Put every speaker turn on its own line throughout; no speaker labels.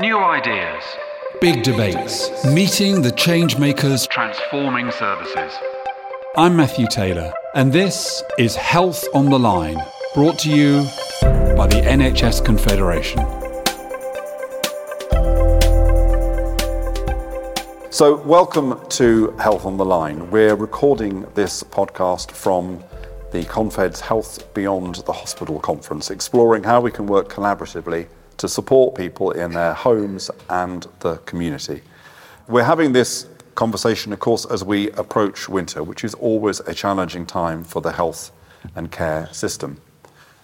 New ideas.
Big debates. Meeting the change makers.
Transforming services.
I'm Matthew Taylor, and this is Health on the Line, brought to you by the NHS Confederation.
So, welcome to Health on the Line. We're recording this podcast from the Confed's Health Beyond the Hospital conference, exploring how we can work collaboratively to support people in their homes and the community. We're having this conversation, of course, as we approach winter, which is always a challenging time for the health and care system.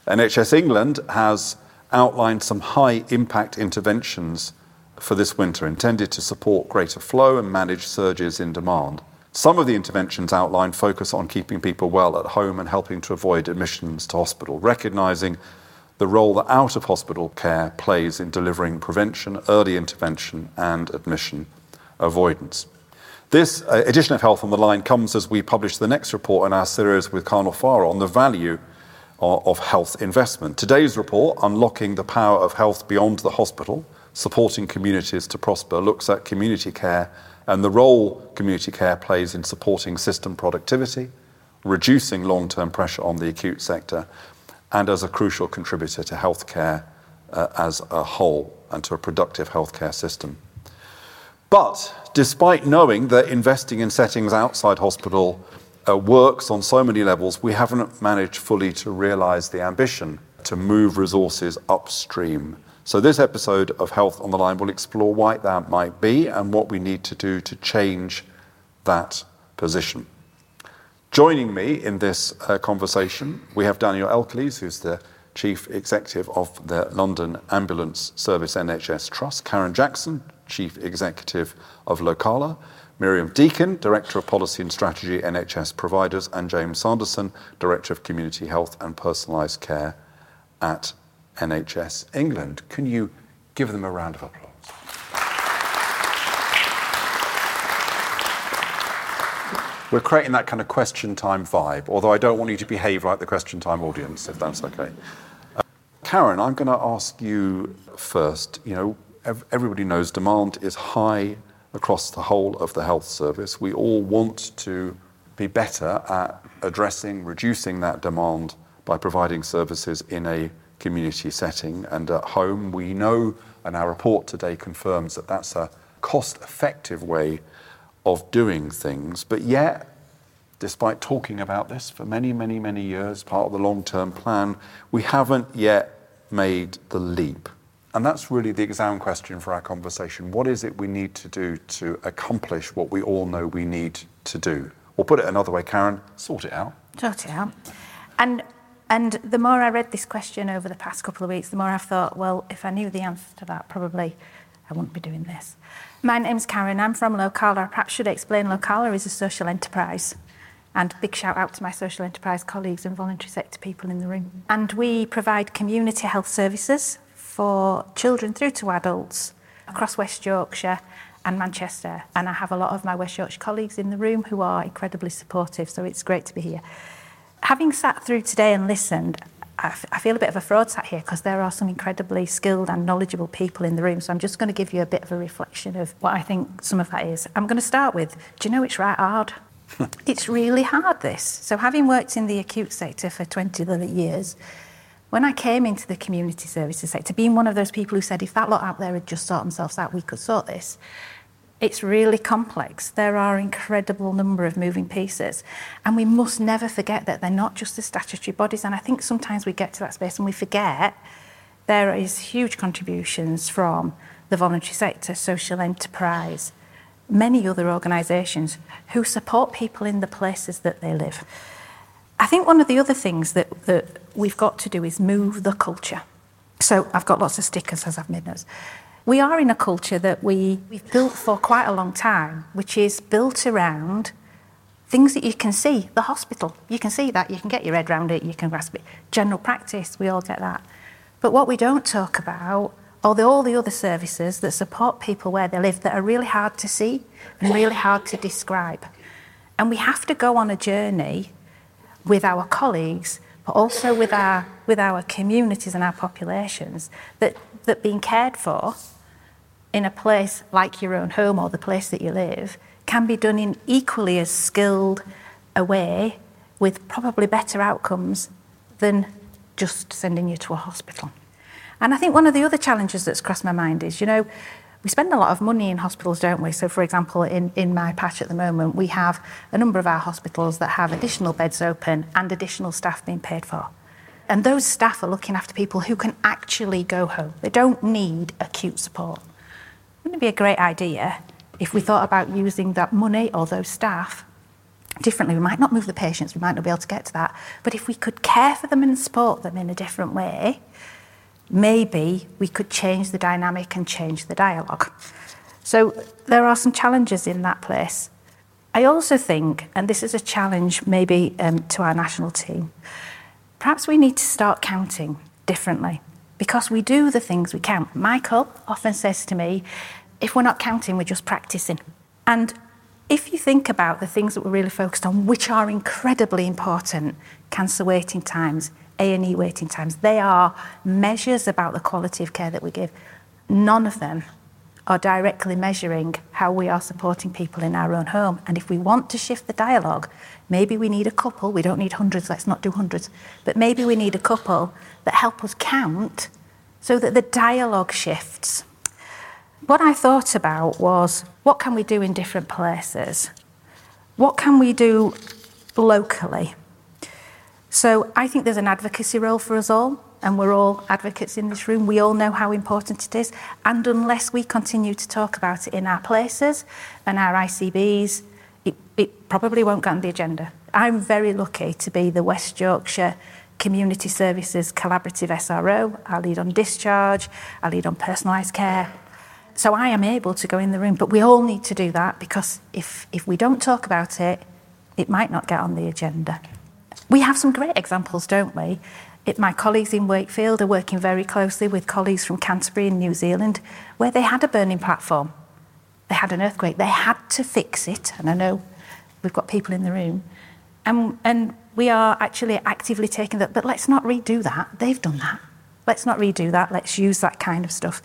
NHS England has outlined some high impact interventions for this winter intended to support greater flow and manage surges in demand. Some of the interventions outlined focus on keeping people well at home and helping to avoid admissions to hospital, recognising the role that out of hospital care plays in delivering prevention, early intervention, and admission avoidance. This uh, edition of Health on the Line comes as we publish the next report in our series with Carnall Farrar on the value of, of health investment. Today's report, Unlocking the Power of Health Beyond the Hospital, Supporting Communities to Prosper, looks at community care and the role community care plays in supporting system productivity, reducing long term pressure on the acute sector, and as a crucial contributor to healthcare uh, as a whole and to a productive healthcare system. But despite knowing that investing in settings outside hospital uh, works on so many levels, we haven't managed fully to realize the ambition to move resources upstream. So, this episode of Health on the Line will explore why that might be and what we need to do to change that position. Joining me in this uh, conversation, we have Daniel Elkeles, who's the Chief Executive of the London Ambulance Service NHS Trust, Karen Jackson, Chief Executive of Locala, Miriam Deakin, Director of Policy and Strategy NHS Providers, and James Sanderson, Director of Community Health and Personalised Care at NHS England. Can you give them a round of applause? We're creating that kind of question time vibe, although I don't want you to behave like the question time audience, if that's okay. Uh, Karen, I'm going to ask you first. You know, ev- everybody knows demand is high across the whole of the health service. We all want to be better at addressing, reducing that demand by providing services in a community setting and at home. We know, and our report today confirms that that's a cost effective way of doing things. But yet, despite talking about this for many, many, many years, part of the long term plan, we haven't yet made the leap. And that's really the exam question for our conversation. What is it we need to do to accomplish what we all know we need to do? Or put it another way, Karen, sort it out.
Sort it out. And and the more I read this question over the past couple of weeks, the more I've thought, well, if I knew the answer to that, probably I wouldn't be doing this. My name's Karen. I'm from Locala. I perhaps should explain Locala is a social enterprise. And big shout out to my social enterprise colleagues and voluntary sector people in the room. And we provide community health services for children through to adults across West Yorkshire and Manchester. And I have a lot of my West Yorkshire colleagues in the room who are incredibly supportive, so it's great to be here. Having sat through today and listened, I, feel a bit of a fraud sat here because there are some incredibly skilled and knowledgeable people in the room. So I'm just going to give you a bit of a reflection of what I think some of that is. I'm going to start with do you know it's right hard? it's really hard, this. So, having worked in the acute sector for 20 years, when I came into the community services sector, being one of those people who said if that lot out there had just sorted themselves out, we could sort this, it's really complex. There are incredible number of moving pieces. And we must never forget that they're not just the statutory bodies. And I think sometimes we get to that space and we forget there is huge contributions from the voluntary sector, social enterprise, many other organisations who support people in the places that they live. I think one of the other things that, that we've got to do is move the culture. So I've got lots of stickers as I've made notes we are in a culture that we, we've built for quite a long time, which is built around things that you can see. The hospital, you can see that, you can get your head around it, you can grasp it. General practice, we all get that. But what we don't talk about are the, all the other services that support people where they live that are really hard to see and really hard to describe. And we have to go on a journey with our colleagues, but also with our, with our communities and our populations, that, that being cared for in a place like your own home or the place that you live can be done in equally as skilled a way with probably better outcomes than just sending you to a hospital. And I think one of the other challenges that's crossed my mind is, you know, we spend a lot of money in hospitals, don't we? So, for example, in, in my patch at the moment, we have a number of our hospitals that have additional beds open and additional staff being paid for. And those staff are looking after people who can actually go home. They don't need acute support. Wouldn't it be a great idea if we thought about using that money or those staff differently? We might not move the patients, we might not be able to get to that. But if we could care for them and support them in a different way, maybe we could change the dynamic and change the dialogue. So there are some challenges in that place. I also think, and this is a challenge maybe um, to our national team, perhaps we need to start counting differently because we do the things we count. Michael often says to me, if we're not counting, we're just practicing. And if you think about the things that we're really focused on, which are incredibly important, cancer waiting times, A&E waiting times. They are measures about the quality of care that we give. None of them are directly measuring how we are supporting people in our own home. And if we want to shift the dialogue, maybe we need a couple. We don't need hundreds, let's not do hundreds. But maybe we need a couple that help us count so that the dialogue shifts. What I thought about was what can we do in different places? What can we do locally? So I think there's an advocacy role for us all, and we're all advocates in this room. We all know how important it is. And unless we continue to talk about it in our places and our ICBs, it, it probably won't get on the agenda. I'm very lucky to be the West Yorkshire Community Services Collaborative SRO. I lead on discharge, I lead on personalised care. So I am able to go in the room, but we all need to do that because if, if we don't talk about it, it might not get on the agenda. We have some great examples, don't we? It, my colleagues in Wakefield are working very closely with colleagues from Canterbury in New Zealand, where they had a burning platform. They had an earthquake. They had to fix it. And I know we've got people in the room. And, and we are actually actively taking that. But let's not redo that. They've done that. Let's not redo that. Let's use that kind of stuff.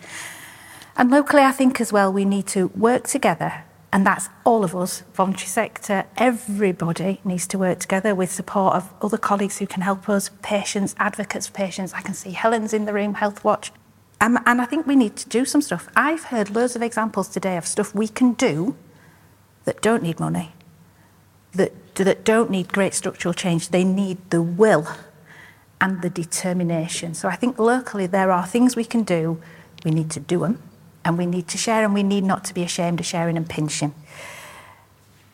And locally, I think as well, we need to work together and that's all of us, voluntary sector, everybody needs to work together with support of other colleagues who can help us, patients, advocates for patients. I can see Helen's in the room, Health Watch. Um, and I think we need to do some stuff. I've heard loads of examples today of stuff we can do that don't need money, that, that don't need great structural change. They need the will and the determination. So I think locally there are things we can do. We need to do them and we need to share and we need not to be ashamed of sharing and pinching.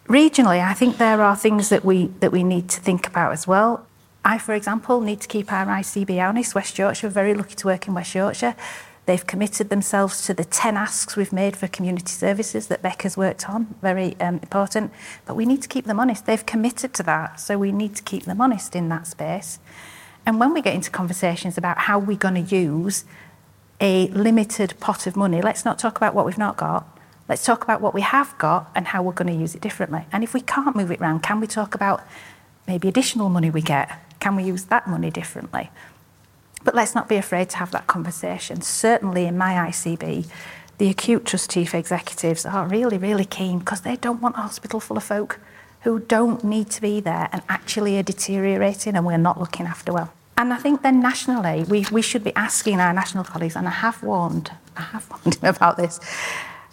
Regionally, I think there are things that we that we need to think about as well. I, for example, need to keep our ICB honest. West Yorkshire, very lucky to work in West Yorkshire. They've committed themselves to the 10 asks we've made for community services that Becca's worked on, very um, important. But we need to keep them honest. They've committed to that, so we need to keep them honest in that space. And when we get into conversations about how we're going to use a limited pot of money, let's not talk about what we've not got. Let's talk about what we have got and how we're going to use it differently. And if we can't move it around, can we talk about maybe additional money we get? Can we use that money differently? But let's not be afraid to have that conversation. Certainly in my ICB, the acute trust chief executives are really, really keen because they don't want a hospital full of folk who don't need to be there and actually are deteriorating and we're not looking after well. And I think then nationally, we, we should be asking our national colleagues, and I have warned, I have warned about this.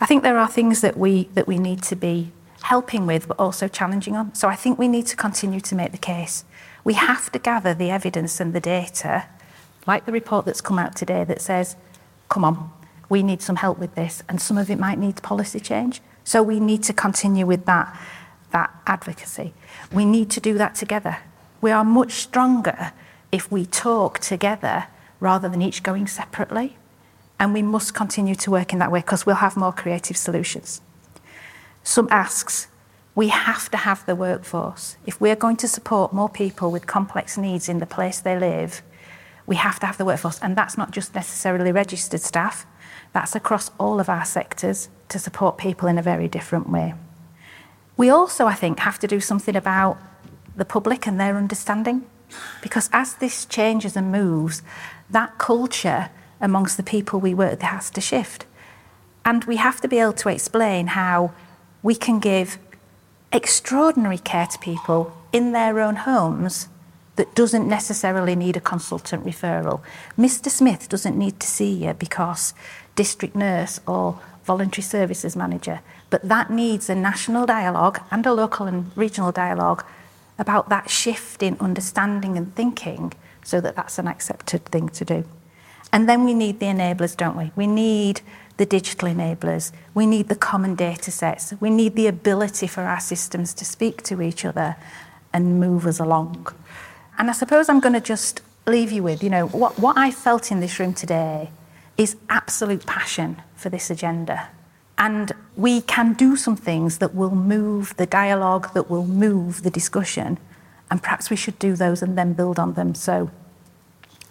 I think there are things that we, that we need to be helping with, but also challenging on. So I think we need to continue to make the case. We have to gather the evidence and the data, like the report that's come out today that says, come on, we need some help with this, and some of it might need policy change. So we need to continue with that, that advocacy. We need to do that together. We are much stronger if we talk together rather than each going separately. And we must continue to work in that way because we'll have more creative solutions. Some asks, we have to have the workforce. If we're going to support more people with complex needs in the place they live, we have to have the workforce. And that's not just necessarily registered staff, that's across all of our sectors to support people in a very different way. We also, I think, have to do something about the public and their understanding. Because as this changes and moves, that culture amongst the people we work with has to shift. And we have to be able to explain how we can give extraordinary care to people in their own homes that doesn't necessarily need a consultant referral. Mr. Smith doesn't need to see you because district nurse or voluntary services manager, but that needs a national dialogue and a local and regional dialogue about that shift in understanding and thinking so that that's an accepted thing to do. And then we need the enablers, don't we? We need the digital enablers. We need the common data sets. We need the ability for our systems to speak to each other and move us along. And I suppose I'm going to just leave you with, you know, what, what I felt in this room today is absolute passion for this agenda. And we can do some things that will move the dialogue, that will move the discussion. And perhaps we should do those and then build on them. So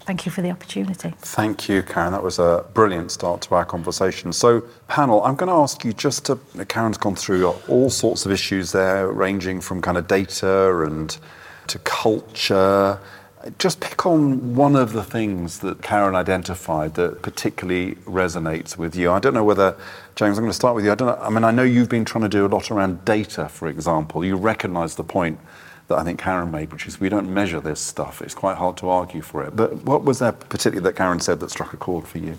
thank you for the opportunity.
Thank you, Karen. That was a brilliant start to our conversation. So, panel, I'm going to ask you just to. Karen's gone through all sorts of issues there, ranging from kind of data and to culture. Just pick on one of the things that Karen identified that particularly resonates with you. I don't know whether, James, I'm going to start with you. I don't know, I mean, I know you've been trying to do a lot around data, for example. You recognise the point that I think Karen made, which is we don't measure this stuff. It's quite hard to argue for it. But what was there particularly that Karen said that struck a chord for you?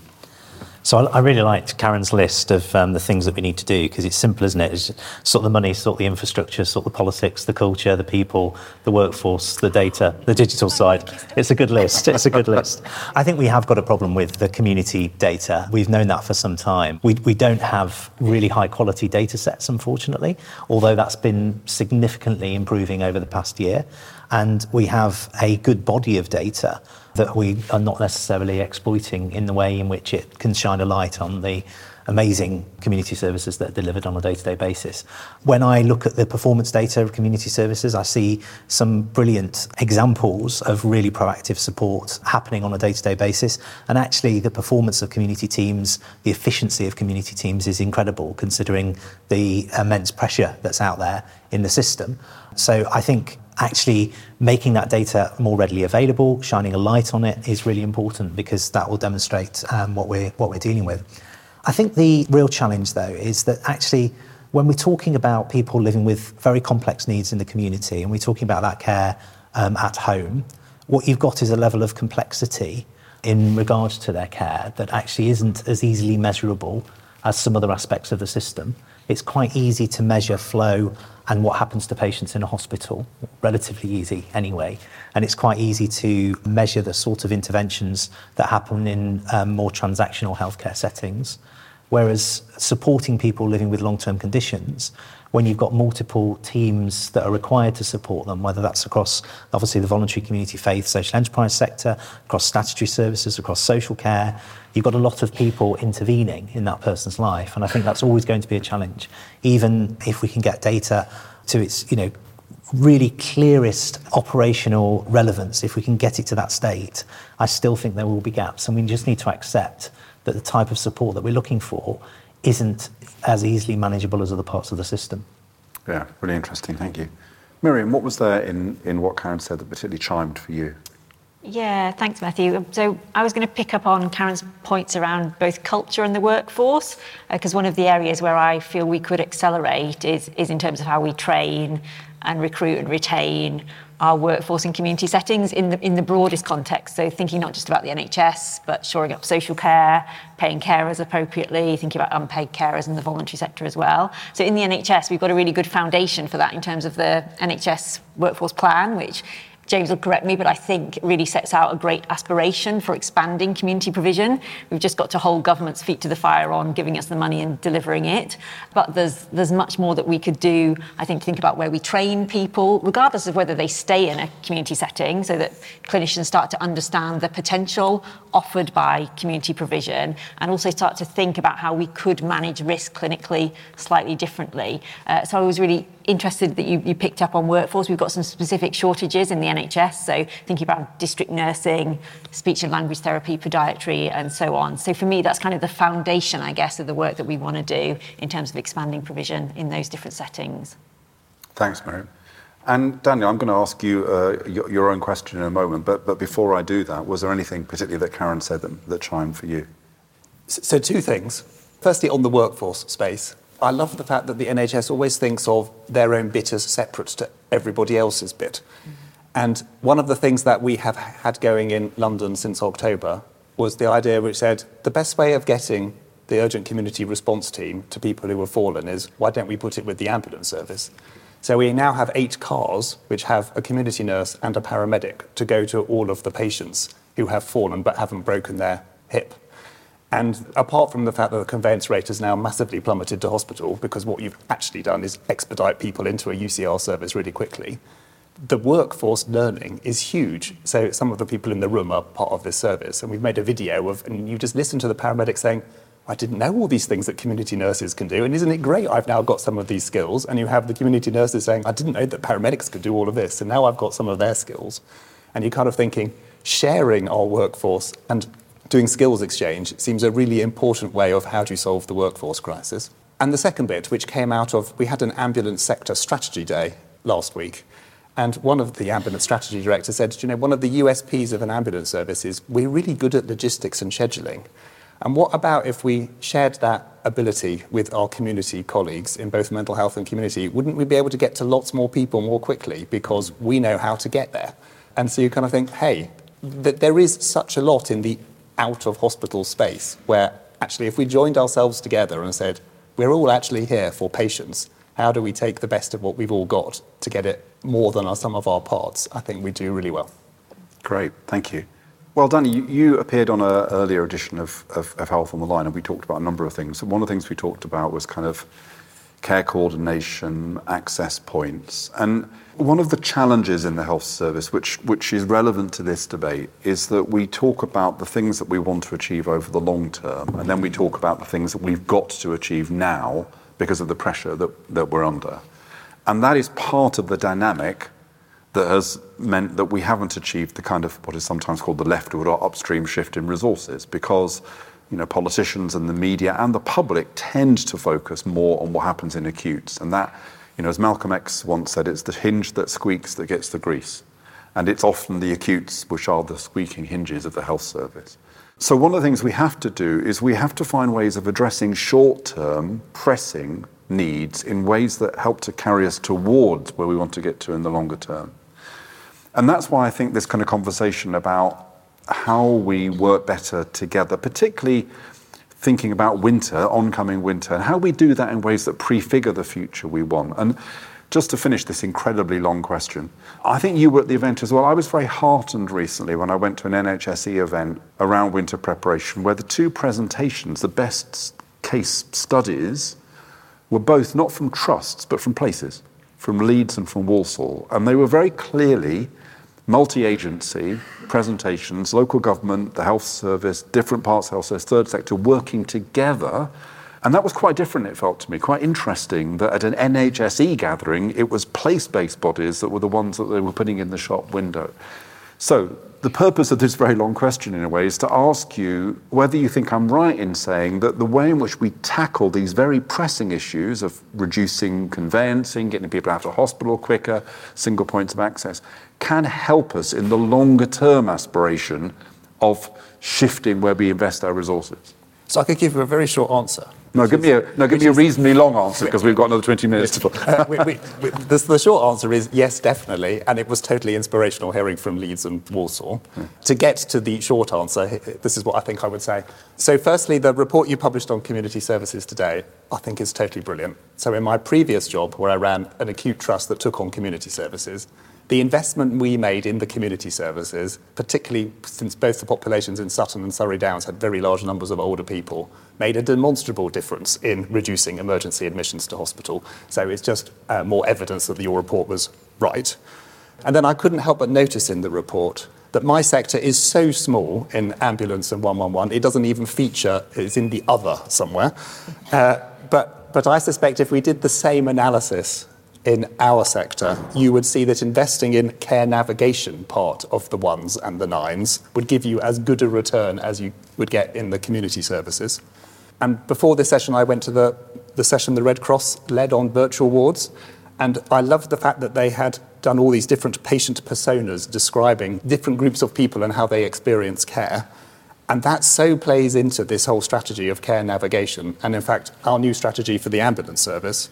So I, I really liked Karen's list of um, the things that we need to do because it's simple, isn't it? It's sort the money, sort the infrastructure, sort the politics, the culture, the people, the workforce, the data, the digital side. It's a good list. It's a good list. I think we have got a problem with the community data. We've known that for some time. We, we don't have really high quality data sets, unfortunately, although that's been significantly improving over the past year. And we have a good body of data that we are not necessarily exploiting in the way in which it can shine a light on the amazing community services that are delivered on a day-to-day basis. When I look at the performance data of community services, I see some brilliant examples of really proactive support happening on a day-to-day basis. And actually the performance of community teams, the efficiency of community teams is incredible considering the immense pressure that's out there in the system. So I think actually making that data more readily available, shining a light on it is really important because that will demonstrate um, what we're what we're dealing with. I think the real challenge though is that actually when we're talking about people living with very complex needs in the community and we're talking about that care um, at home, what you've got is a level of complexity in regards to their care that actually isn't as easily measurable as some other aspects of the system. It's quite easy to measure flow and what happens to patients in a hospital, relatively easy anyway. And it's quite easy to measure the sort of interventions that happen in um, more transactional healthcare settings. Whereas supporting people living with long term conditions, when you've got multiple teams that are required to support them, whether that's across obviously the voluntary community faith, social enterprise sector, across statutory services, across social care, you've got a lot of people intervening in that person's life. And I think that's always going to be a challenge, even if we can get data to its, you know, really clearest operational relevance, if we can get it to that state, I still think there will be gaps. And we just need to accept that the type of support that we're looking for isn't as easily manageable as other parts of the system.
Yeah, really interesting. Thank you. Miriam, what was there in, in what Karen said that particularly chimed for you?
Yeah, thanks, Matthew. So I was going to pick up on Karen's points around both culture and the workforce, because uh, one of the areas where I feel we could accelerate is, is in terms of how we train and recruit and retain our workforce in community settings in the, in the broadest context. So thinking not just about the NHS, but shoring up social care, paying carers appropriately, thinking about unpaid carers in the voluntary sector as well. So in the NHS, we've got a really good foundation for that in terms of the NHS workforce plan, which James will correct me, but I think it really sets out a great aspiration for expanding community provision. We've just got to hold government's feet to the fire on giving us the money and delivering it. But there's there's much more that we could do. I think to think about where we train people, regardless of whether they stay in a community setting, so that clinicians start to understand the potential offered by community provision, and also start to think about how we could manage risk clinically slightly differently. Uh, so I was really interested that you, you picked up on workforce. We've got some specific shortages in the NHS, so thinking about district nursing, speech and language therapy, podiatry, and so on. So for me, that's kind of the foundation, I guess, of the work that we want to do in terms of expanding provision in those different settings.
Thanks, Mary. And Daniel, I'm going to ask you uh, your, your, own question in a moment, but, but before I do that, was there anything particularly that Karen said that, that chimed for you?
So, two things. firstly, on the workforce space, I love the fact that the NHS always thinks of their own bit as separate to everybody else's bit. Mm-hmm. And one of the things that we have had going in London since October was the idea which said the best way of getting the urgent community response team to people who have fallen is why don't we put it with the ambulance service? So we now have eight cars which have a community nurse and a paramedic to go to all of the patients who have fallen but haven't broken their hip. And apart from the fact that the conveyance rate has now massively plummeted to hospital because what you've actually done is expedite people into a UCR service really quickly, the workforce learning is huge. So some of the people in the room are part of this service. And we've made a video of, and you just listen to the paramedic saying, I didn't know all these things that community nurses can do. And isn't it great? I've now got some of these skills. And you have the community nurses saying, I didn't know that paramedics could do all of this. And now I've got some of their skills. And you're kind of thinking, sharing our workforce and doing skills exchange seems a really important way of how to solve the workforce crisis. And the second bit, which came out of, we had an ambulance sector strategy day last week. And one of the ambulance strategy directors said, you know, one of the USPs of an ambulance service is we're really good at logistics and scheduling. And what about if we shared that ability with our community colleagues in both mental health and community? Wouldn't we be able to get to lots more people more quickly because we know how to get there? And so you kind of think, hey, th- there is such a lot in the out of hospital space where actually, if we joined ourselves together and said, we're all actually here for patients, how do we take the best of what we've all got to get it more than our, some of our parts? I think we do really well.
Great, thank you. Well, Danny, you, you appeared on an earlier edition of, of, of Health on the Line, and we talked about a number of things. One of the things we talked about was kind of care coordination, access points. And one of the challenges in the health service, which, which is relevant to this debate, is that we talk about the things that we want to achieve over the long term, and then we talk about the things that we've got to achieve now because of the pressure that, that we're under. And that is part of the dynamic that has meant that we haven't achieved the kind of what is sometimes called the leftward or upstream shift in resources because you know, politicians and the media and the public tend to focus more on what happens in acutes. And that, you know, as Malcolm X once said, it's the hinge that squeaks that gets the grease. And it's often the acutes which are the squeaking hinges of the health service. So, one of the things we have to do is we have to find ways of addressing short term, pressing needs in ways that help to carry us towards where we want to get to in the longer term. And that's why I think this kind of conversation about how we work better together, particularly thinking about winter, oncoming winter, and how we do that in ways that prefigure the future we want. And just to finish this incredibly long question, I think you were at the event as well. I was very heartened recently when I went to an NHSE event around winter preparation where the two presentations, the best case studies, were both not from trusts but from places, from Leeds and from Walsall. And they were very clearly multi agency presentations, local government, the health service, different parts of health service, third sector working together. And that was quite different, it felt to me, quite interesting that at an NHSE gathering, it was place based bodies that were the ones that they were putting in the shop window. So, the purpose of this very long question, in a way, is to ask you whether you think I'm right in saying that the way in which we tackle these very pressing issues of reducing conveyancing, getting people out of hospital quicker, single points of access, can help us in the longer term aspiration of shifting where we invest our resources?
So I could give you a very short answer.
No, give me a, no, give me a reasonably long answer because we've got another 20 minutes to
uh, we, we, we, the, the, short answer is yes, definitely. And it was totally inspirational hearing from Leeds and Walsall. Hmm. To get to the short answer, this is what I think I would say. So, firstly, the report you published on community services today, I think is totally brilliant. So, in my previous job, where I ran an acute trust that took on community services, the investment we made in the community services, particularly since both the populations in Sutton and Surrey Downs had very large numbers of older people, made a demonstrable difference in reducing emergency admissions to hospital. So it's just uh, more evidence that your report was right. And then I couldn't help but notice in the report that my sector is so small in ambulance and 111, it doesn't even feature, it's in the other somewhere. Uh, but, but I suspect if we did the same analysis in our sector, you would see that investing in care navigation part of the ones and the nines would give you as good a return as you would get in the community services. And before this session, I went to the, the session the Red Cross led on virtual wards. And I loved the fact that they had done all these different patient personas describing different groups of people and how they experience care. And that so plays into this whole strategy of care navigation. And in fact, our new strategy for the ambulance service,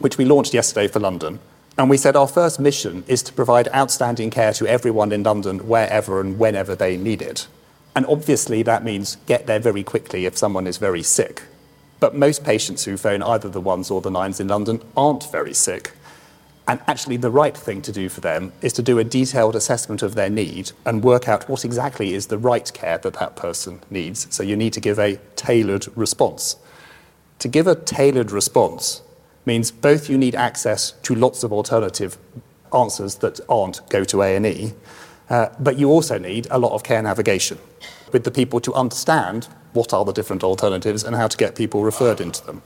which we launched yesterday for London. And we said our first mission is to provide outstanding care to everyone in London wherever and whenever they need it. And obviously, that means get there very quickly if someone is very sick. But most patients who phone either the ones or the nines in London aren't very sick. And actually, the right thing to do for them is to do a detailed assessment of their need and work out what exactly is the right care that that person needs. So you need to give a tailored response. To give a tailored response means both you need access to lots of alternative answers that aren't go to A&E, uh, but you also need a lot of care navigation with the people to understand what are the different alternatives and how to get people referred into them.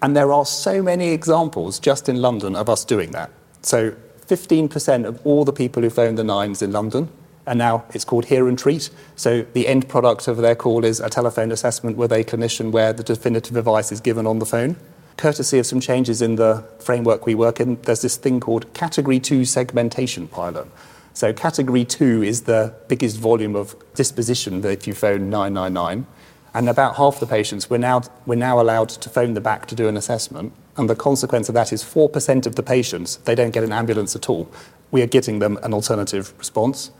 And there are so many examples just in London of us doing that. So 15% of all the people who phone the nines in London and now it's called Hear and Treat. So the end product of their call is a telephone assessment with a clinician where the definitive advice is given on the phone. Courtesy of some changes in the framework we work in, there's this thing called Category 2 segmentation pilot. So Category 2 is the biggest volume of disposition that if you phone 999. And about half the patients, we're now, we're now allowed to phone them back to do an assessment. And the consequence of that is 4% of the patients, they don't get an ambulance at all. We are getting them an alternative response.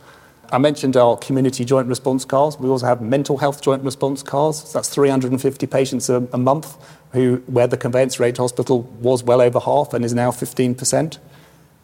I mentioned our community joint response cars. We also have mental health joint response cars. So that's 350 patients a, a month who, where the conveyance rate hospital was well over half and is now 15%.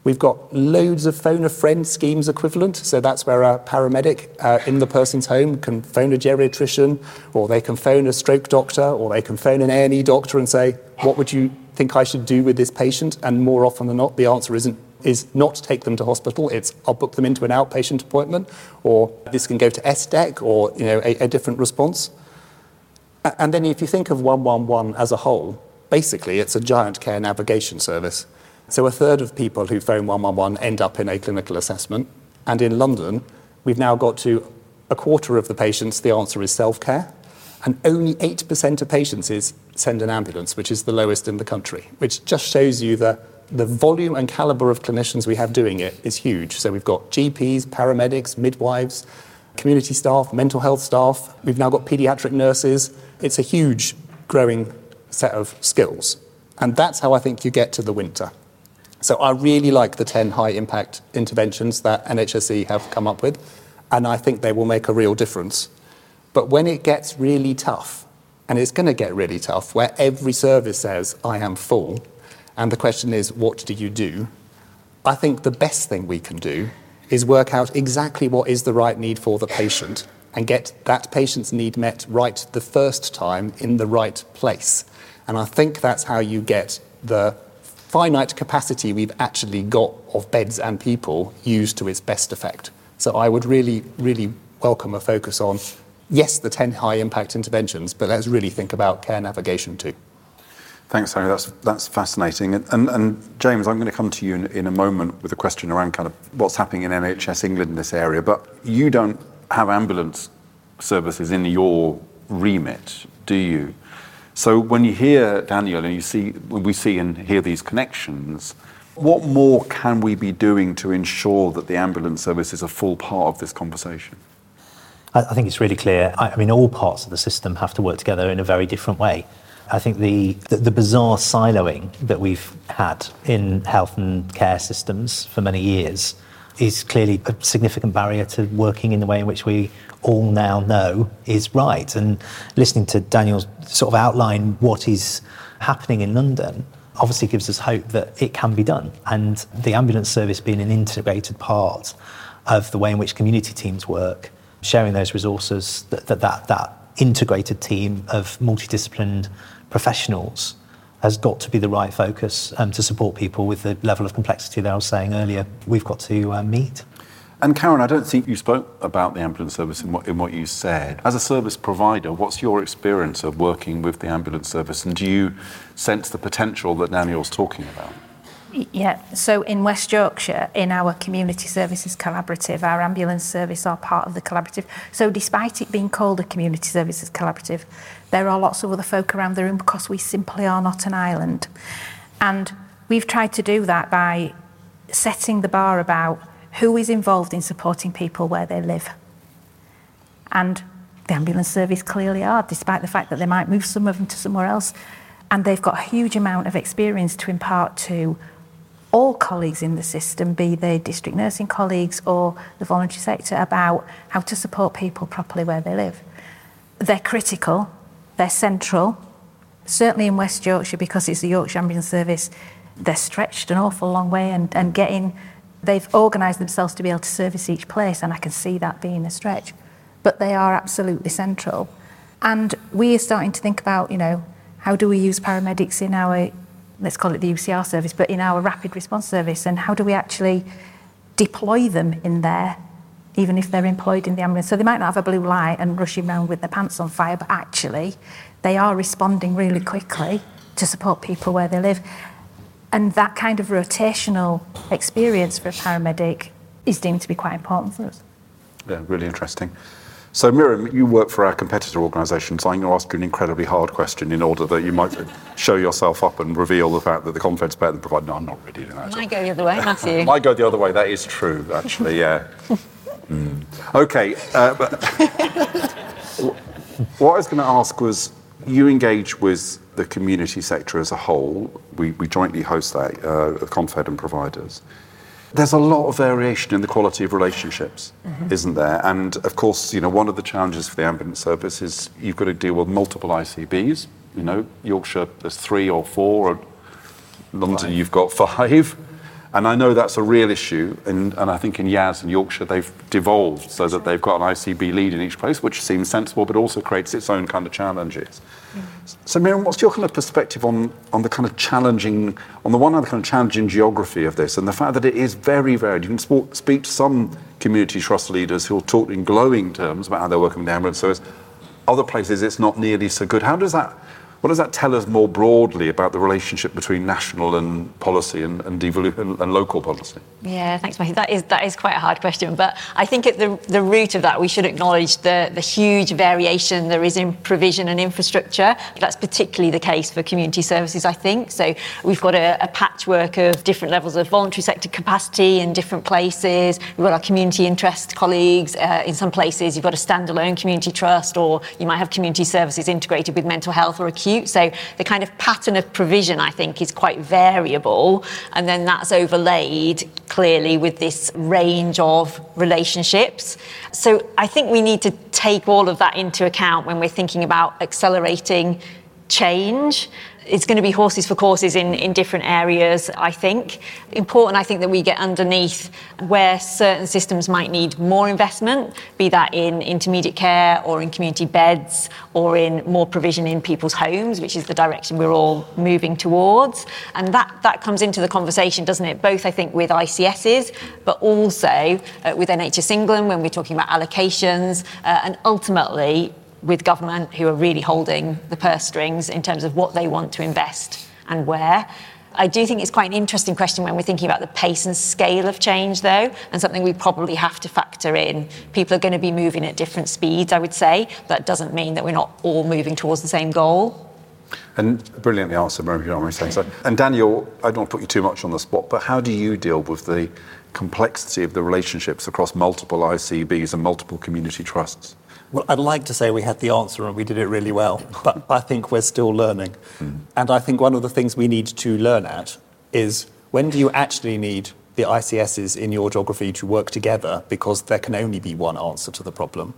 We've got loads of phone a friend schemes equivalent. So that's where a paramedic uh, in the person's home can phone a geriatrician, or they can phone a stroke doctor, or they can phone an A&E doctor and say, "What would you think I should do with this patient?" And more often than not, the answer isn't is not take them to hospital. It's I'll book them into an outpatient appointment, or this can go to SDEC, or you know a, a different response. And then if you think of 111 as a whole, basically it's a giant care navigation service. So a third of people who phone 111 end up in a clinical assessment. And in London, we've now got to a quarter of the patients, the answer is self care. And only 8% of patients is send an ambulance, which is the lowest in the country, which just shows you the, the volume and caliber of clinicians we have doing it is huge. So we've got GPs, paramedics, midwives, community staff, mental health staff. We've now got pediatric nurses. It's a huge growing set of skills. And that's how I think you get to the winter. So I really like the 10 high impact interventions that NHSE have come up with, and I think they will make a real difference. But when it gets really tough, and it's going to get really tough, where every service says, I am full, and the question is, what do you do? I think the best thing we can do is work out exactly what is the right need for the patient and get that patient's need met right the first time in the right place. And I think that's how you get the finite capacity we've actually got of beds and people used to its best effect. So I would really, really welcome a focus on, yes, the 10 high impact interventions, but let's really think about care navigation too.
Thanks, Harry. That's, that's fascinating. And, James, I'm going to come to you in, a moment with a question around kind of what's happening in NHS England in this area. But you don't have ambulance services in your remit, do you? So when you hear Daniel and you see, when we see and hear these connections, what more can we be doing to ensure that the ambulance service is a full part of this conversation?
I, think it's really clear. I mean, all parts of the system have to work together in a very different way. I think the, the, the, bizarre siloing that we've had in health and care systems for many years is clearly a significant barrier to working in the way in which we all now know is right. And listening to Daniel's sort of outline what is happening in London obviously gives us hope that it can be done. And the ambulance service being an integrated part of the way in which community teams work, sharing those resources, that that, that, that integrated team of multidisciplined professionals has got to be the right focus um, to support people with the level of complexity that I was saying earlier we've got to uh, meet.
And Karen, I don't think you spoke about the ambulance service in what, in what you said. As a service provider, what's your experience of working with the ambulance service, and do you sense the potential that Daniel's talking about?
Yeah, so in West Yorkshire, in our Community Services Collaborative, our ambulance service are part of the collaborative. So despite it being called a Community Services Collaborative, there are lots of other folk around the room because we simply are not an island. And we've tried to do that by setting the bar about who is involved in supporting people where they live. And the ambulance service clearly are, despite the fact that they might move some of them to somewhere else. And they've got a huge amount of experience to impart to all colleagues in the system, be they district nursing colleagues or the voluntary sector, about how to support people properly where they live. They're critical, they're central, certainly in West Yorkshire because it's the Yorkshire Ambulance Service, they're stretched an awful long way and, and getting, they've organised themselves to be able to service each place and I can see that being a stretch. But they are absolutely central. And we are starting to think about, you know, how do we use paramedics in our, let's call it the UCR service, but in our rapid response service and how do we actually deploy them in there even if they're employed in the ambulance. So they might not have a blue light and rushing around with their pants on fire, but actually they are responding really quickly to support people where they live. And that kind of rotational experience for a paramedic is deemed to be quite important for us.
Yeah, really interesting. So, Miriam, you work for our competitor organisation, so I'm going to ask you an incredibly hard question in order that you might show yourself up and reveal the fact that the Confed's better than provide. No, I'm not really doing that.
Might go the other way, Matthew.
Might go the other way. That is true, actually. Yeah. Mm. Okay. Uh, but what I was going to ask was, you engage with the community sector as a whole. We, we jointly host that, uh, Confed and providers. There's a lot of variation in the quality of relationships, mm-hmm. isn't there? And of course, you know, one of the challenges for the ambulance service is you've got to deal with multiple ICBs. You know, Yorkshire, there's three or four, or London, you've got five. And I know that's a real issue, and, and I think in YAS and Yorkshire they've devolved so that they've got an ICB lead in each place, which seems sensible, but also creates its own kind of challenges. Mm. So, Miriam, what's your kind of perspective on, on the kind of challenging, on the one hand, the kind of challenging geography of this, and the fact that it is very varied? You can sp- speak to some community trust leaders who will talk in glowing terms about how they're working with the ambulance service. Other places, it's not nearly so good. How does that what does that tell us more broadly about the relationship between national and policy and, and, and local policy?
Yeah, thanks, Matthew. That is, that is quite a hard question, but I think at the, the root of that, we should acknowledge the, the huge variation there is in provision and infrastructure. That's particularly the case for community services, I think. So we've got a, a patchwork of different levels of voluntary sector capacity in different places. We've got our community interest colleagues. Uh, in some places, you've got a standalone community trust, or you might have community services integrated with mental health or acute so the kind of pattern of provision, I think, is quite variable. And then that's overlaid clearly with this range of relationships. So I think we need to take all of that into account when we're thinking about accelerating change it's going to be horses for courses in, in different areas, I think. Important, I think, that we get underneath where certain systems might need more investment, be that in intermediate care or in community beds or in more provision in people's homes, which is the direction we're all moving towards. And that, that comes into the conversation, doesn't it? Both, I think, with ICSs, but also uh, with NHS England when we're talking about allocations, uh, and ultimately with government who are really holding the purse strings in terms of what they want to invest and where. I do think it's quite an interesting question when we're thinking about the pace and scale of change, though, and something we probably have to factor in. People are going to be moving at different speeds, I would say. That doesn't mean that we're not all moving towards the same goal.
And brilliantly answered, Mary, don't saying so. And Daniel, I don't want to put you too much on the spot, but how do you deal with the complexity of the relationships across multiple ICBs and multiple community trusts?
Well, I'd like to say we had the answer and we did it really well, but I think we're still learning. Mm. And I think one of the things we need to learn at is when do you actually need the ICSs in your geography to work together because there can only be one answer to the problem?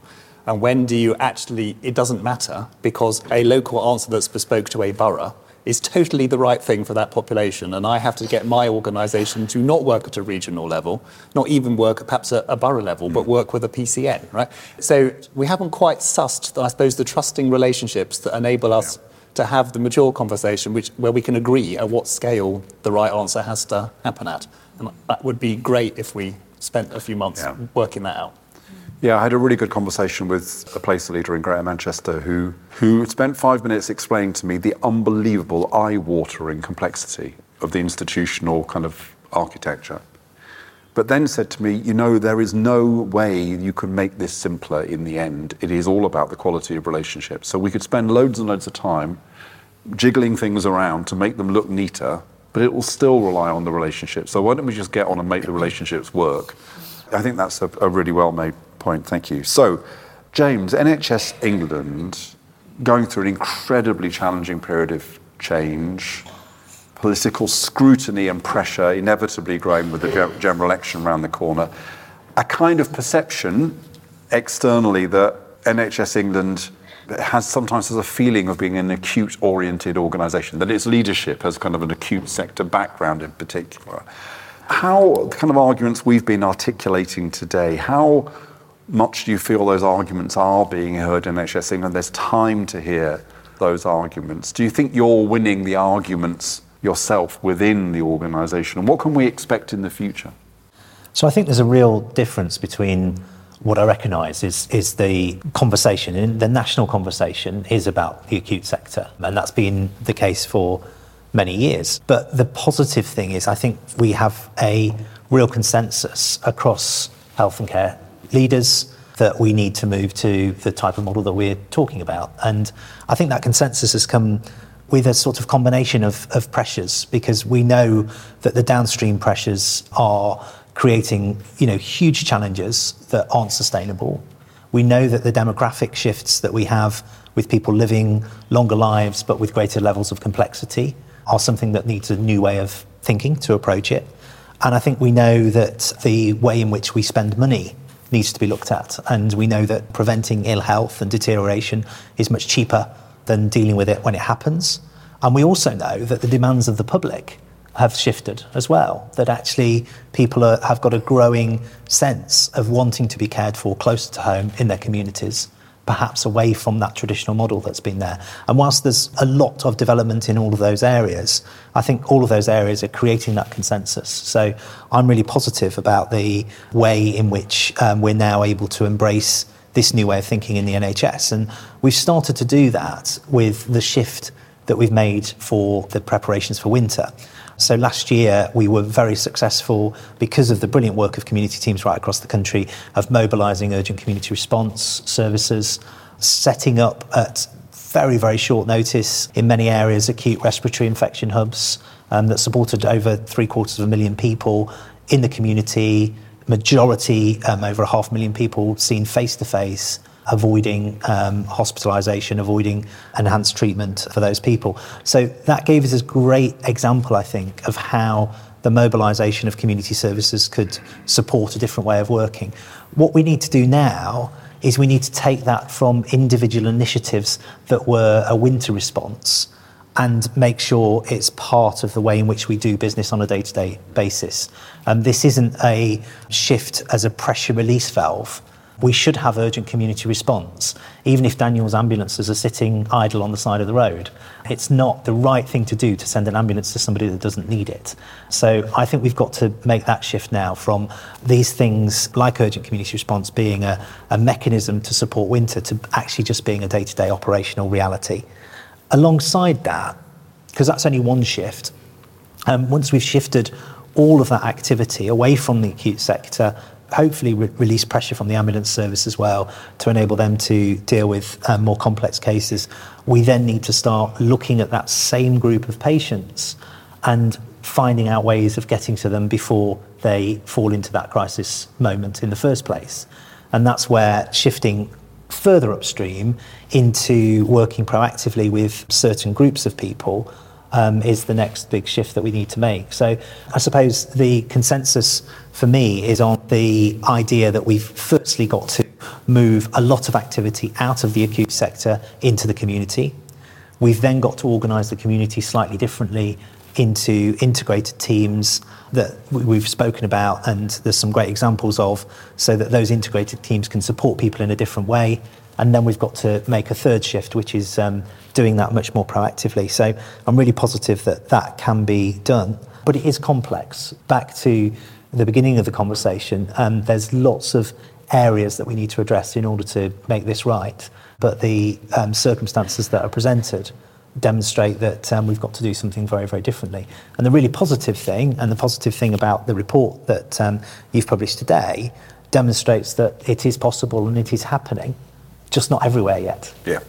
And when do you actually, it doesn't matter because a local answer that's bespoke to a borough is totally the right thing for that population. And I have to get my organisation to not work at a regional level, not even work perhaps at a borough level, but hmm. work with a PCN, right? So we haven't quite sussed, I suppose, the trusting relationships that enable us yeah. to have the mature conversation which, where we can agree at what scale the right answer has to happen at. And that would be great if we spent a few months yeah. working that out.
Yeah, I had a really good conversation with a place leader in Greater Manchester who, who spent five minutes explaining to me the unbelievable eye-watering complexity of the institutional kind of architecture. But then said to me, you know, there is no way you can make this simpler in the end. It is all about the quality of relationships. So we could spend loads and loads of time jiggling things around to make them look neater, but it will still rely on the relationship. So why don't we just get on and make the relationships work? I think that's a, a really well made point. Thank you. So, James, NHS England going through an incredibly challenging period of change, political scrutiny and pressure inevitably growing with the general election around the corner, a kind of perception externally that NHS England has sometimes has a feeling of being an acute oriented organisation, that its leadership has kind of an acute sector background in particular. How the kind of arguments we've been articulating today, how much do you feel those arguments are being heard in NHS England? There's time to hear those arguments. Do you think you're winning the arguments yourself within the organisation? And what can we expect in the future?
So I think there's a real difference between what I recognise is, is the conversation, the national conversation is about the acute sector, and that's been the case for many years. But the positive thing is, I think we have a real consensus across health and care leaders that we need to move to the type of model that we're talking about. And I think that consensus has come with a sort of combination of, of pressures because we know that the downstream pressures are creating you know, huge challenges that aren't sustainable. We know that the demographic shifts that we have with people living longer lives but with greater levels of complexity are something that needs a new way of thinking to approach it. And I think we know that the way in which we spend money needs to be looked at. And we know that preventing ill health and deterioration is much cheaper than dealing with it when it happens. And we also know that the demands of the public have shifted as well, that actually people are, have got a growing sense of wanting to be cared for closer to home in their communities, perhaps away from that traditional model that's been there. And whilst there's a lot of development in all of those areas, I think all of those areas are creating that consensus. So I'm really positive about the way in which um, we're now able to embrace this new way of thinking in the NHS. And we've started to do that with the shift that we've made for the preparations for winter. So last year we were very successful because of the brilliant work of community teams right across the country of mobilising urgent community response services, setting up at very, very short notice in many areas acute respiratory infection hubs um, that supported over three quarters of a million people in the community, majority, um, over a half million people seen face to face avoiding um, hospitalisation, avoiding enhanced treatment for those people. So that gave us a great example, I think, of how the mobilisation of community services could support a different way of working. What we need to do now is we need to take that from individual initiatives that were a winter response and make sure it's part of the way in which we do business on a day-to-day basis. And this isn't a shift as a pressure release valve we should have urgent community response, even if Daniel's ambulances are sitting idle on the side of the road. It's not the right thing to do to send an ambulance to somebody that doesn't need it. So I think we've got to make that shift now from these things like urgent community response being a, a mechanism to support winter to actually just being a day to day operational reality. Alongside that, because that's only one shift, um, once we've shifted all of that activity away from the acute sector hopefully re- release pressure from the ambulance service as well to enable them to deal with um, more complex cases. We then need to start looking at that same group of patients and finding out ways of getting to them before they fall into that crisis moment in the first place. And that's where shifting further upstream into working proactively with certain groups of people um, is the next big shift that we need to make. So I suppose the consensus for me is on the idea that we've firstly got to move a lot of activity out of the acute sector into the community. We've then got to organise the community slightly differently into integrated teams that we've spoken about, and there's some great examples of, so that those integrated teams can support people in a different way. And then we've got to make a third shift, which is um, doing that much more proactively. So I'm really positive that that can be done. But it is complex. Back to the beginning of the conversation, um, there's lots of areas that we need to address in order to make this right. But the um, circumstances that are presented demonstrate that um, we've got to do something very, very differently. And the really positive thing, and the positive thing about the report that um, you've published today, demonstrates that it is possible and it is happening, just not everywhere yet.
Yeah.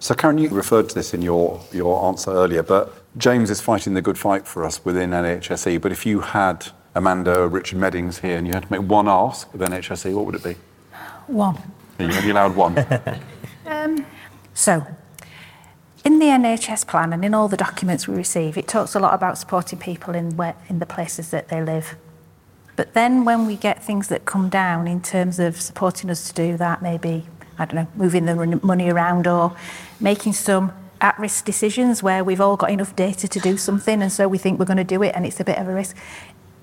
So, Karen, you referred to this in your, your answer earlier, but James is fighting the good fight for us within NHSE. But if you had Amanda or Richard Meddings here and you had to make one ask of NHSE, what would it be?
One.
You only allowed one.
Um, so, in the NHS plan and in all the documents we receive, it talks a lot about supporting people in where, in the places that they live. But then when we get things that come down in terms of supporting us to do that, maybe, I don't know, moving the money around or making some at-risk decisions where we've all got enough data to do something and so we think we're going to do it and it's a bit of a risk.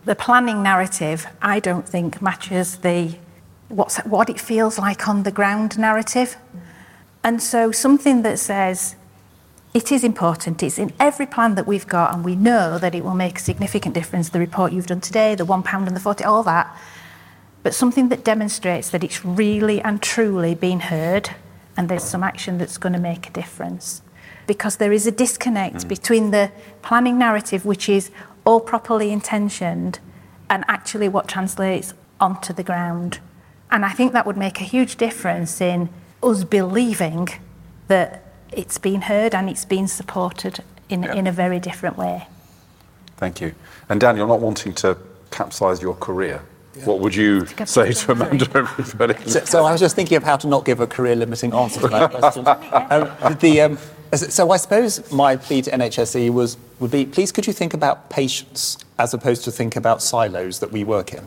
The planning narrative, I don't think matches the what's, what it feels like on the ground narrative. And so something that says it is important, it's in every plan that we've got, and we know that it will make a significant difference. The report you've done today, the one pound and the 40, all that. But something that demonstrates that it's really and truly been heard and there's some action that's going to make a difference. Because there is a disconnect mm. between the planning narrative, which is all properly intentioned, and actually what translates onto the ground. And I think that would make a huge difference in us believing that it's been heard and it's been supported in,
Yeah.
in a very different way.
Thank you. And Dan, you're not wanting to capsize your career. What would you say to Amanda everybody?
So, so I was just thinking of how to not give a career limiting answer to that question. um, the, um, so I suppose my plea to NHSE was, would be, please could you think about patients as opposed to think about silos that we work in?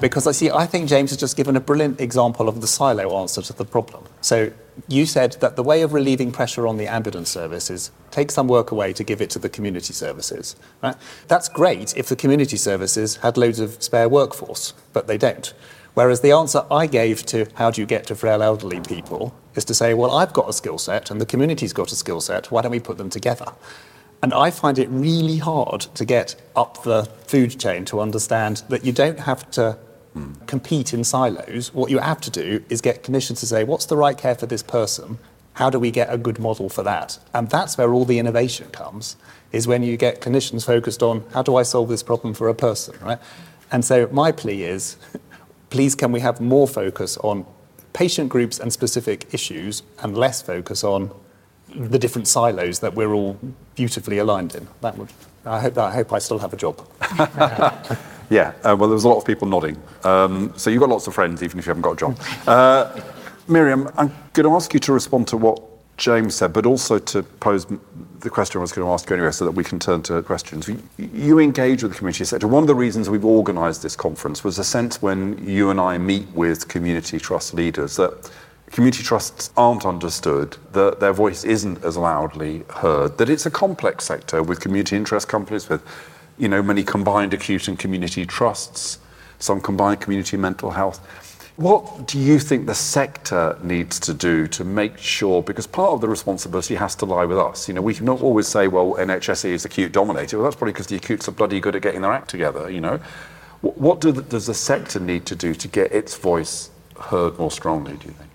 Because I see, I think James has just given a brilliant example of the silo answer to the problem. So you said that the way of relieving pressure on the ambulance service is take some work away to give it to the community services. Right? That's great if the community services had loads of spare workforce, but they don't. Whereas the answer I gave to how do you get to frail elderly people is to say, well, I've got a skill set and the community's got a skill set, why don't we put them together? And I find it really hard to get up the food chain to understand that you don't have to compete in silos. What you have to do is get clinicians to say, what's the right care for this person? How do we get a good model for that? And that's where all the innovation comes, is when you get clinicians focused on how do I solve this problem for a person, right? And so my plea is, please can we have more focus on patient groups and specific issues and less focus on the different silos that we're all beautifully aligned in. That would, I hope that I hope I still have a job.
Yeah, uh, well, there was a lot of people nodding. Um, so you've got lots of friends, even if you haven't got a job. Uh, Miriam, I'm going to ask you to respond to what James said, but also to pose the question I was going to ask you anyway, so that we can turn to questions. You, engage with the community sector. One of the reasons we've organised this conference was a sense when you and I meet with community trust leaders that community trusts aren't understood, that their voice isn't as loudly heard, that it's a complex sector with community interest companies, with you know many combined acute and community trusts, some combined community mental health. What do you think the sector needs to do to make sure? Because part of the responsibility has to lie with us. You know, we can not always say, "Well, NHSE is acute dominated." Well, that's probably because the acutes are bloody good at getting their act together. You know, Wh- what do the, does the sector need to do to get its voice heard more strongly? Do you think?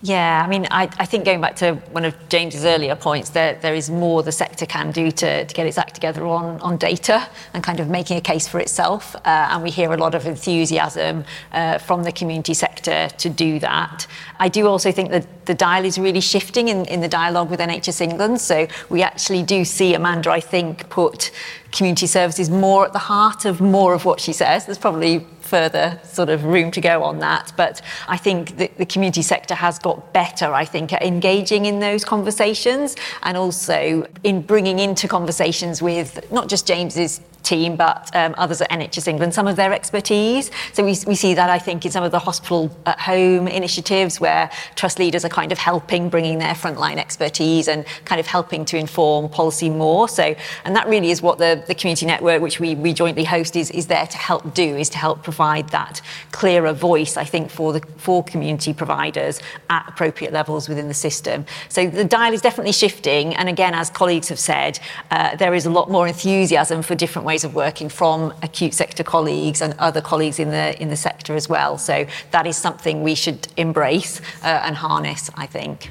Yeah, I mean, I, I think going back to one of James's earlier points, there, there is more the sector can do to, to get its act together on, on data and kind of making a case for itself. Uh, and we hear a lot of enthusiasm uh, from the community sector to do that. I do also think that the dial is really shifting in, in the dialogue with NHS England. So we actually do see Amanda, I think, put community services more at the heart of more of what she says. There's probably further sort of room to go on that. But I think the, the community sector has got better, I think, at engaging in those conversations and also in bringing into conversations with not just James's team, but um, others at NHS England, some of their expertise. So we, we see that, I think, in some of the hospital at home initiatives where trust leaders are kind of helping, bringing their frontline expertise and kind of helping to inform policy more. So, and that really is what the, the community network, which we, we jointly host, is, is there to help do, is to help provide that clearer voice, I think, for the for community providers at appropriate levels within the system. So the dial is definitely shifting. And again, as colleagues have said, uh, there is a lot more enthusiasm for different ways of working from acute sector colleagues and other colleagues in the in the sector as well. So that is something we should embrace uh, and harness, I think.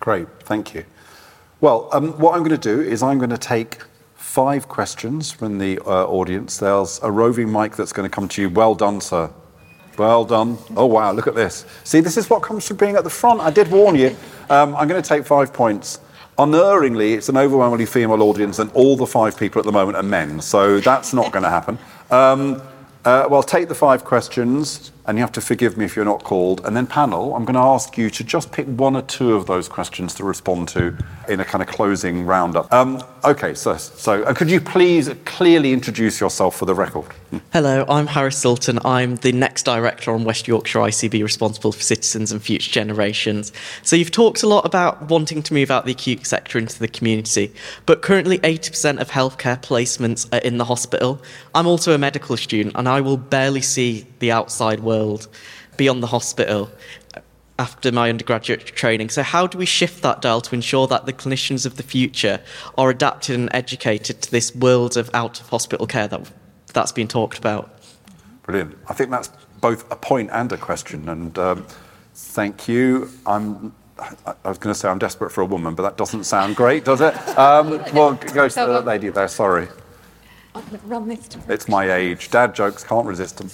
Great, thank you. Well, um, what I'm going to do is I'm going to take five questions from the uh, audience. There's a roving mic that's going to come to you. Well done, sir. Well done. Oh, wow, look at this. See, this is what comes from being at the front. I did warn you. Um, I'm going to take five points. Unerringly, it's an overwhelmingly female audience, and all the five people at the moment are men, so that's not going to happen. Um, uh, well, take the five questions. And you have to forgive me if you're not called. And then, panel, I'm going to ask you to just pick one or two of those questions to respond to in a kind of closing roundup. Um, okay, so, so uh, could you please clearly introduce yourself for the record?
Hello, I'm Harris Sultan. I'm the next director on West Yorkshire ICB responsible for citizens and future generations. So, you've talked a lot about wanting to move out the acute sector into the community, but currently 80% of healthcare placements are in the hospital. I'm also a medical student and I will barely see the outside world beyond the hospital after my undergraduate training. So, how do we shift that dial to ensure that the clinicians of the future are adapted and educated to this world of out of hospital care that, that's been talked about?
Brilliant. I think that's both a point and a question. And um, thank you. I'm. I was going to say I'm desperate for a woman, but that doesn't sound great, does it? Um, well, go to the lady there. Sorry.
Run this
It's my age. Dad jokes can't resist them.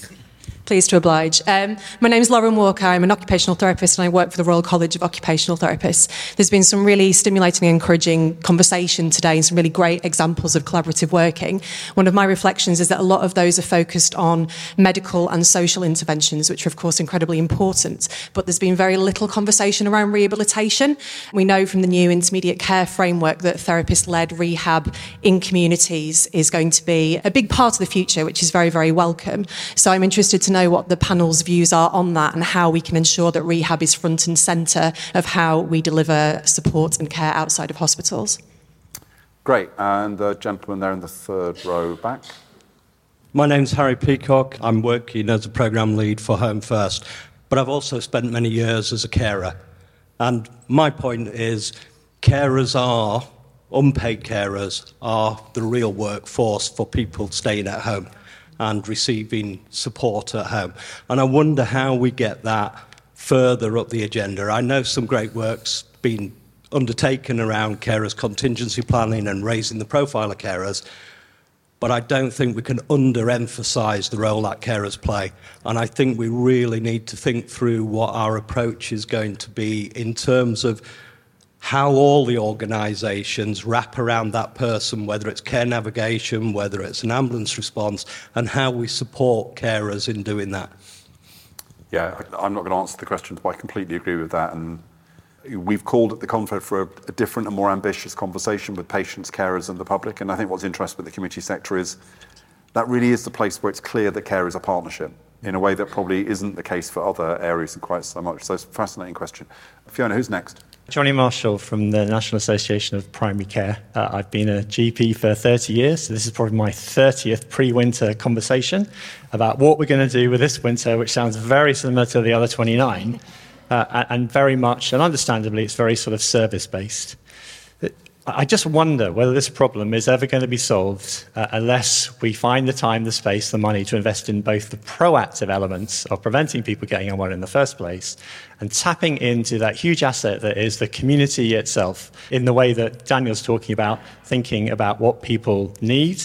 Pleased to oblige. Um, my name is Lauren Walker. I'm an occupational therapist and I work for the Royal College of Occupational Therapists. There's been some really stimulating and encouraging conversation today and some really great examples of collaborative working. One of my reflections is that a lot of those are focused on medical and social interventions, which are, of course, incredibly important. But there's been very little conversation around rehabilitation. We know from the new intermediate care framework that therapist led rehab in communities is going to be a big part of the future, which is very, very welcome. So I'm interested to know what the panel's views are on that and how we can ensure that rehab is front and centre of how we deliver support and care outside of hospitals.
Great. And the gentleman there in the third row back.
My name's Harry Peacock. I'm working as a programme lead for Home First, but I've also spent many years as a carer. And my point is, carers are, unpaid carers, are the real workforce for people staying at home and receiving support at home. And I wonder how we get that further up the agenda. I know some great work's been undertaken around carers contingency planning and raising the profile of carers, but I don't think we can underemphasize the role that carers play. And I think we really need to think through what our approach is going to be in terms of how all the organisations wrap around that person, whether it's care navigation, whether it's an ambulance response, and how we support carers in doing that.
Yeah, I'm not going to answer the questions, but I completely agree with that. And we've called at the Confed for a, a different and more ambitious conversation with patients, carers, and the public. And I think what's interesting with the community sector is that really is the place where it's clear that care is a partnership in a way that probably isn't the case for other areas quite so much. So it's a fascinating question. Fiona, who's next?
Johnny Marshall from the National Association of Primary Care. Uh, I've been a GP for 30 years, so this is probably my 30th pre winter conversation about what we're going to do with this winter, which sounds very similar to the other 29, uh, and very much, and understandably, it's very sort of service based. I just wonder whether this problem is ever going to be solved uh, unless we find the time, the space, the money to invest in both the proactive elements of preventing people getting unwell in the first place and tapping into that huge asset that is the community itself in the way that Daniel's talking about, thinking about what people need,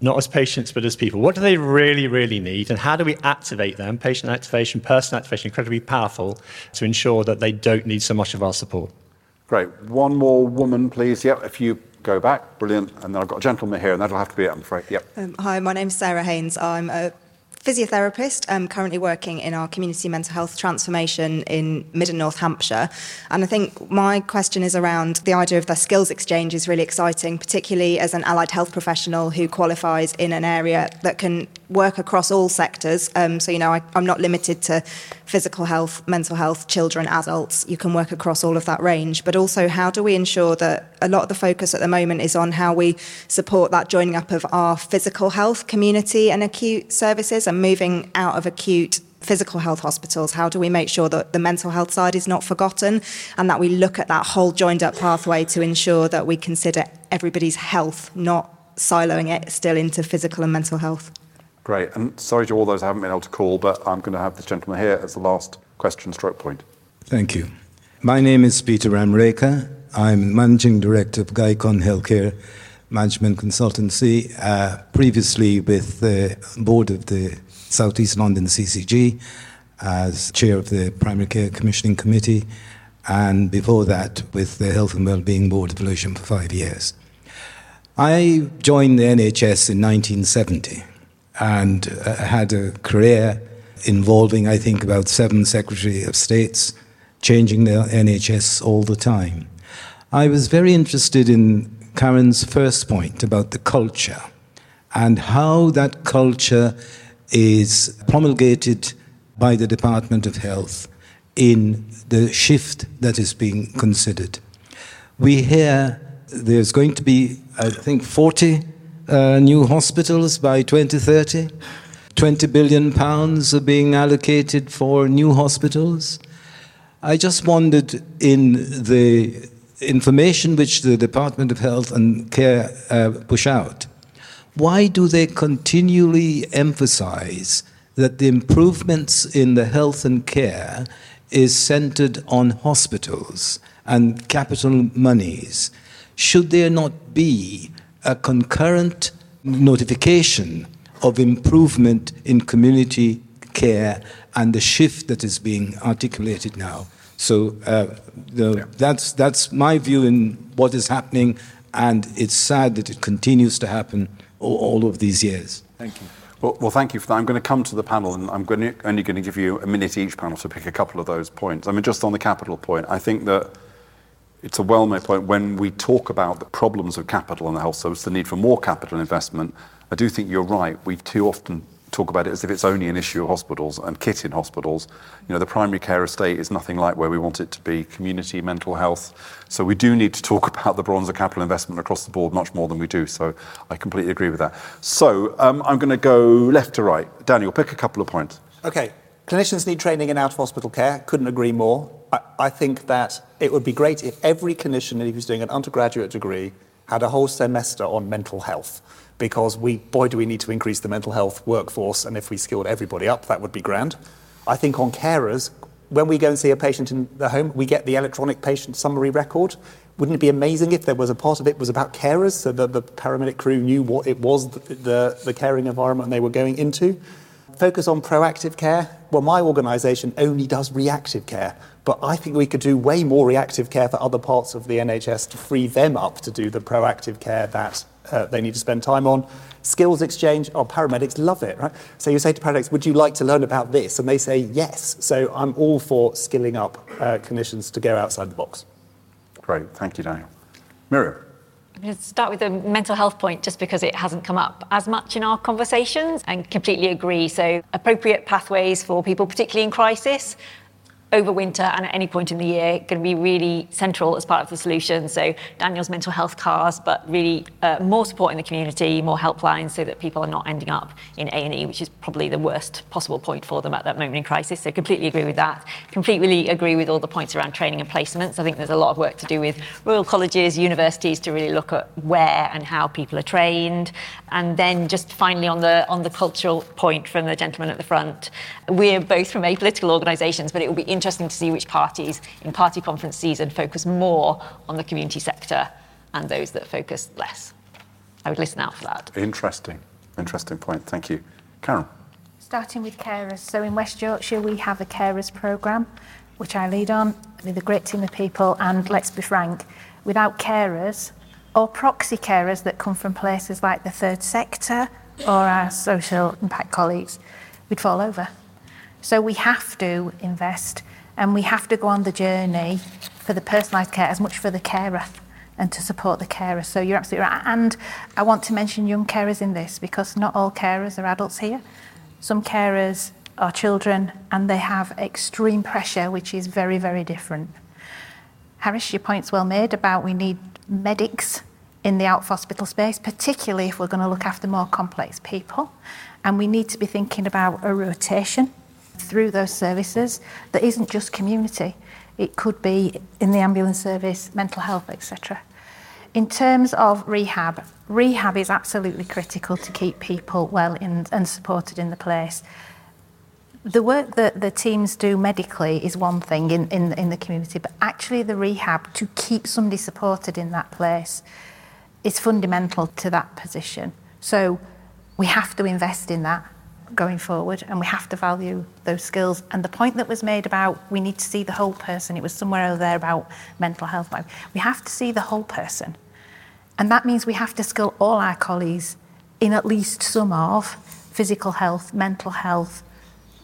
not as patients, but as people. What do they really, really need, and how do we activate them? Patient activation, person activation, incredibly powerful to ensure that they don't need so much of our support.
Great. One more woman, please. Yep, if you go back. Brilliant. And then I've got a gentleman here, and that'll have to be it, I'm afraid. Yep.
Um, hi, my name's Sarah Haynes. I'm a physiotherapist. I'm currently working in our community mental health transformation in Mid and North Hampshire. And I think my question is around the idea of the skills exchange is really exciting, particularly as an allied health professional who qualifies in an area that can work across all sectors. Um, so, you know, I, I'm not limited to physical health, mental health, children, adults. You can work across all of that range. But also, how do we ensure that a lot of the focus at the moment is on how we support that joining up of our physical health community and acute services and moving out of acute physical health hospitals? How do we make sure that the mental health side is not forgotten and that we look at that whole joined up pathway to ensure that we consider everybody's health, not siloing it still into physical and mental health?
Great. And sorry to all those I haven't been able to call, but I'm going to have this gentleman here as the last question stroke point.
Thank you. My name is Peter Ramreka. I'm Managing Director of Gaikon Healthcare Management Consultancy, uh, previously with the board of the Southeast London CCG as chair of the Primary Care Commissioning Committee, and before that with the Health and Wellbeing Board of Lewisham for five years. I joined the NHS in 1970 and uh, had a career involving, I think, about seven Secretary of States, changing the NHS all the time. I was very interested in Karen's first point about the culture and how that culture is promulgated by the Department of Health in the shift that is being considered. We hear there's going to be, I think, 40 uh, new hospitals by 2030. 20 billion pounds are being allocated for new hospitals. I just wondered in the information which the Department of Health and Care uh, push out, why do they continually emphasize that the improvements in the health and care is centered on hospitals and capital monies? Should there not be a concurrent notification of improvement in community care and the shift that is being articulated now? So uh, the, yeah. that's, that's my view in what is happening, and it's sad that it continues to happen all, all of these years.
Thank you. Well, well, thank you for that. I'm going to come to the panel, and I'm going to, only going to give you a minute each panel to pick a couple of those points. I mean, just on the capital point, I think that it's a well-made point when we talk about the problems of capital in the health service, the need for more capital investment. I do think you're right. We've too often talk about it as if it's only an issue of hospitals and kit in hospitals. You know, the primary care estate is nothing like where we want it to be, community mental health. So we do need to talk about the bronze of capital investment across the board much more than we do. So I completely agree with that. So um, I'm going to go left to right. Daniel, pick a couple of points.
Okay. Clinicians need training in out of hospital care. Couldn't agree more. I, I think that it would be great if every clinician who's doing an undergraduate degree had a whole semester on mental health because we, boy, do we need to increase the mental health workforce, and if we skilled everybody up, that would be grand. I think on carers, when we go and see a patient in the home, we get the electronic patient summary record. Wouldn't it be amazing if there was a part of it was about carers, so that the paramedic crew knew what it was, the, the, the caring environment they were going into? Focus on proactive care. Well, my organisation only does reactive care, but I think we could do way more reactive care for other parts of the NHS to free them up to do the proactive care that uh, they need to spend time on. Skills exchange, oh, paramedics love it, right? So you say to paramedics, would you like to learn about this? And they say yes. So I'm all for skilling up uh, clinicians to go outside the box.
Great, thank you, Daniel. Miriam.
I'm going to start with the mental health point just because it hasn't come up as much in our conversations and completely agree. So, appropriate pathways for people, particularly in crisis, over winter and at any point in the year going to be really central as part of the solution. So Daniel's mental health cars, but really uh, more support in the community, more helplines so that people are not ending up in A&E, which is probably the worst possible point for them at that moment in crisis. So completely agree with that. Completely agree with all the points around training and placements. I think there's a lot of work to do with royal colleges, universities to really look at where and how people are trained. And then just finally on the on the cultural point from the gentleman at the front, we're both from apolitical organisations, but it will be interesting to see which parties in party conference season focus more on the community sector and those that focus less. I would listen out for that.
Interesting. Interesting point. Thank you. Karen.
Starting with carers. So in West Yorkshire, we have a carers programme, which I lead on with a great team of people. And let's be frank, without carers or proxy carers that come from places like the third sector or our social impact colleagues, we'd fall over. So we have to invest and we have to go on the journey for the personalised care as much for the carer and to support the carer. So you're absolutely right. And I want to mention young carers in this because not all carers are adults here. Some carers are children and they have extreme pressure, which is very, very different. Harris, your point's well made about we need medics in the out hospital space, particularly if we're going to look after more complex people. And we need to be thinking about a rotation through those services that isn't just community. It could be in the ambulance service, mental health, etc. In terms of rehab, rehab is absolutely critical to keep people well in, and supported in the place. The work that the teams do medically is one thing in, in, in the community, but actually the rehab to keep somebody supported in that place is fundamental to that position. So we have to invest in that going forward and we have to value those skills. And the point that was made about we need to see the whole person it was somewhere over there about mental health we have to see the whole person. And that means we have to skill all our colleagues in at least some of physical health mental health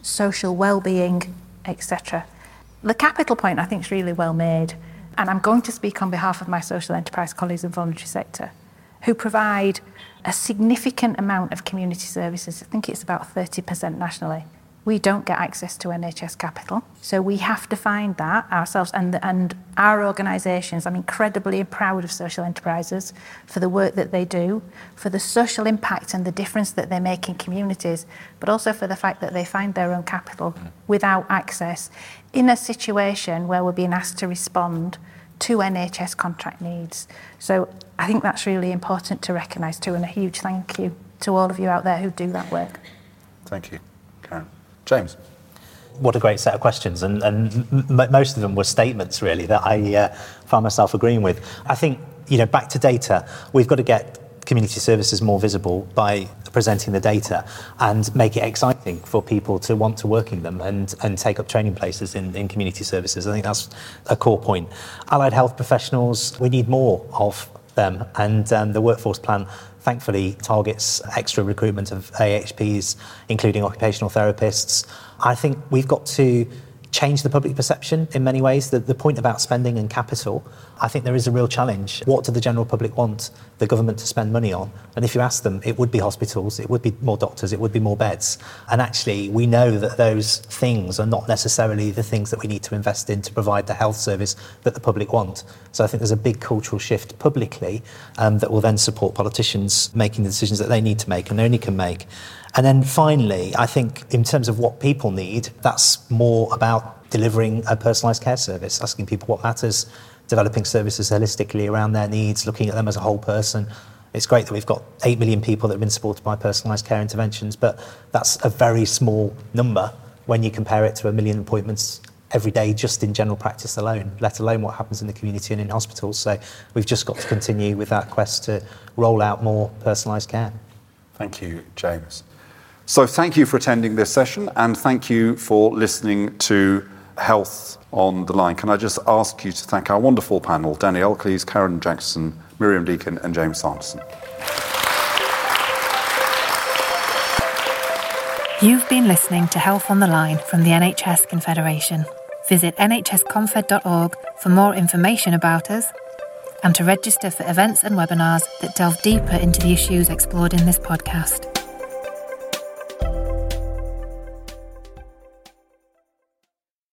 social well-being, etc. The capital point I think is really well made, and I'm going to speak on behalf of my social enterprise colleagues in voluntary sector, who provide a significant amount of community services. I think it's about 30% nationally. We don't get access to NHS capital, so we have to find that ourselves. And, and our organisations, I'm incredibly proud of social enterprises for the work that they do, for the social impact and the difference that they make in communities, but also for the fact that they find their own capital mm. without access in a situation where we're being asked to respond to NHS contract needs. So I think that's really important to recognise too, and a huge thank you to all of you out there who do that work.
Thank you, Karen. James.
What a great set of questions, and, and m- most of them were statements really that I uh, found myself agreeing with. I think you know back to data, we've got to get community services more visible by presenting the data and make it exciting for people to want to work in them and, and take up training places in, in community services. I think that's a core point. Allied health professionals, we need more of them, and um, the workforce plan thankfully targets extra recruitment of AHPs, including occupational therapists. I think we've got to change the public perception in many ways. The, the point about spending and capital, I think there is a real challenge. What do the general public want the government to spend money on? And if you ask them, it would be hospitals, it would be more doctors, it would be more beds. And actually, we know that those things are not necessarily the things that we need to invest in to provide the health service that the public want. So I think there's a big cultural shift publicly um, that will then support politicians making the decisions that they need to make and only can make. And then finally, I think in terms of what people need, that's more about delivering a personalised care service, asking people what matters, developing services holistically around their needs, looking at them as a whole person. It's great that we've got 8 million people that have been supported by personalised care interventions, but that's a very small number when you compare it to a million appointments every day just in general practice alone, let alone what happens in the community and in hospitals. So we've just got to continue with that quest to roll out more personalised care.
Thank you, James. So, thank you for attending this session and thank you for listening to Health on the Line. Can I just ask you to thank our wonderful panel Danny Elkeles, Karen Jackson, Miriam Deakin, and James Sanderson.
You've been listening to Health on the Line from the NHS Confederation. Visit nhsconfed.org for more information about us and to register for events and webinars that delve deeper into the issues explored in this podcast.